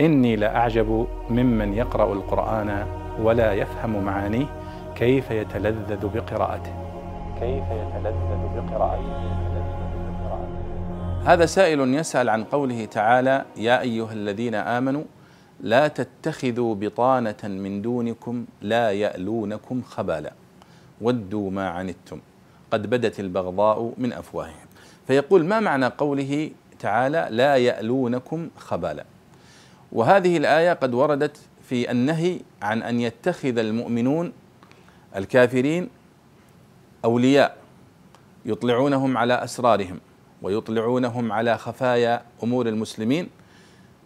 إني لأعجب ممن يقرأ القرآن ولا يفهم معانيه كيف يتلذذ بقراءته. كيف يتلذذ بقراءته. هذا سائل يسأل عن قوله تعالى يا أيها الذين آمنوا لا تتخذوا بطانة من دونكم لا يألونكم خبالا ودوا ما عنتم قد بدت البغضاء من أفواههم. فيقول ما معنى قوله تعالى لا يألونكم خبالا؟ وهذه الآية قد وردت في النهي عن أن يتخذ المؤمنون الكافرين أولياء يطلعونهم على أسرارهم ويطلعونهم على خفايا أمور المسلمين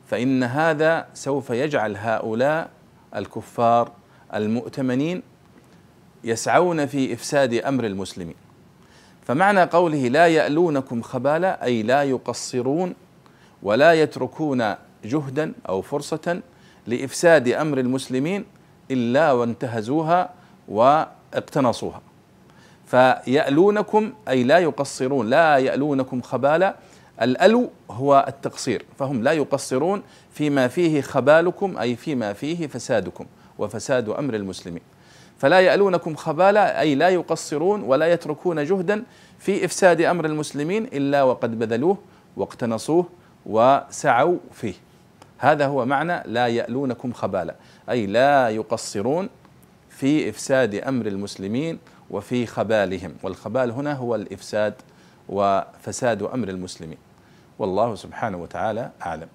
فإن هذا سوف يجعل هؤلاء الكفار المؤتمنين يسعون في إفساد أمر المسلمين. فمعنى قوله لا يألونكم خبالا أي لا يقصرون ولا يتركون جهدا أو فرصه لإفساد أمر المسلمين إلا وانتهزوها واقتنصوها. فيألونكم أي لا يقصرون لا يألونكم خبالا. الألو هو التقصير فهم لا يقصرون فيما فيه خبالكم أي فيما فيه فسادكم وفساد أمر المسلمين. فلا يألونكم خبالا أي لا يقصرون ولا يتركون جهدا في إفساد أمر المسلمين إلا وقد بذلوه واقتنصوه وسعوا فيه. هذا هو معنى لا يألونكم خبالا. أي لا يقصرون في إفساد أمر المسلمين وفي خبالهم. والخبال هنا هو الإفساد وفساد أمر المسلمين. والله سبحانه وتعالى أعلم.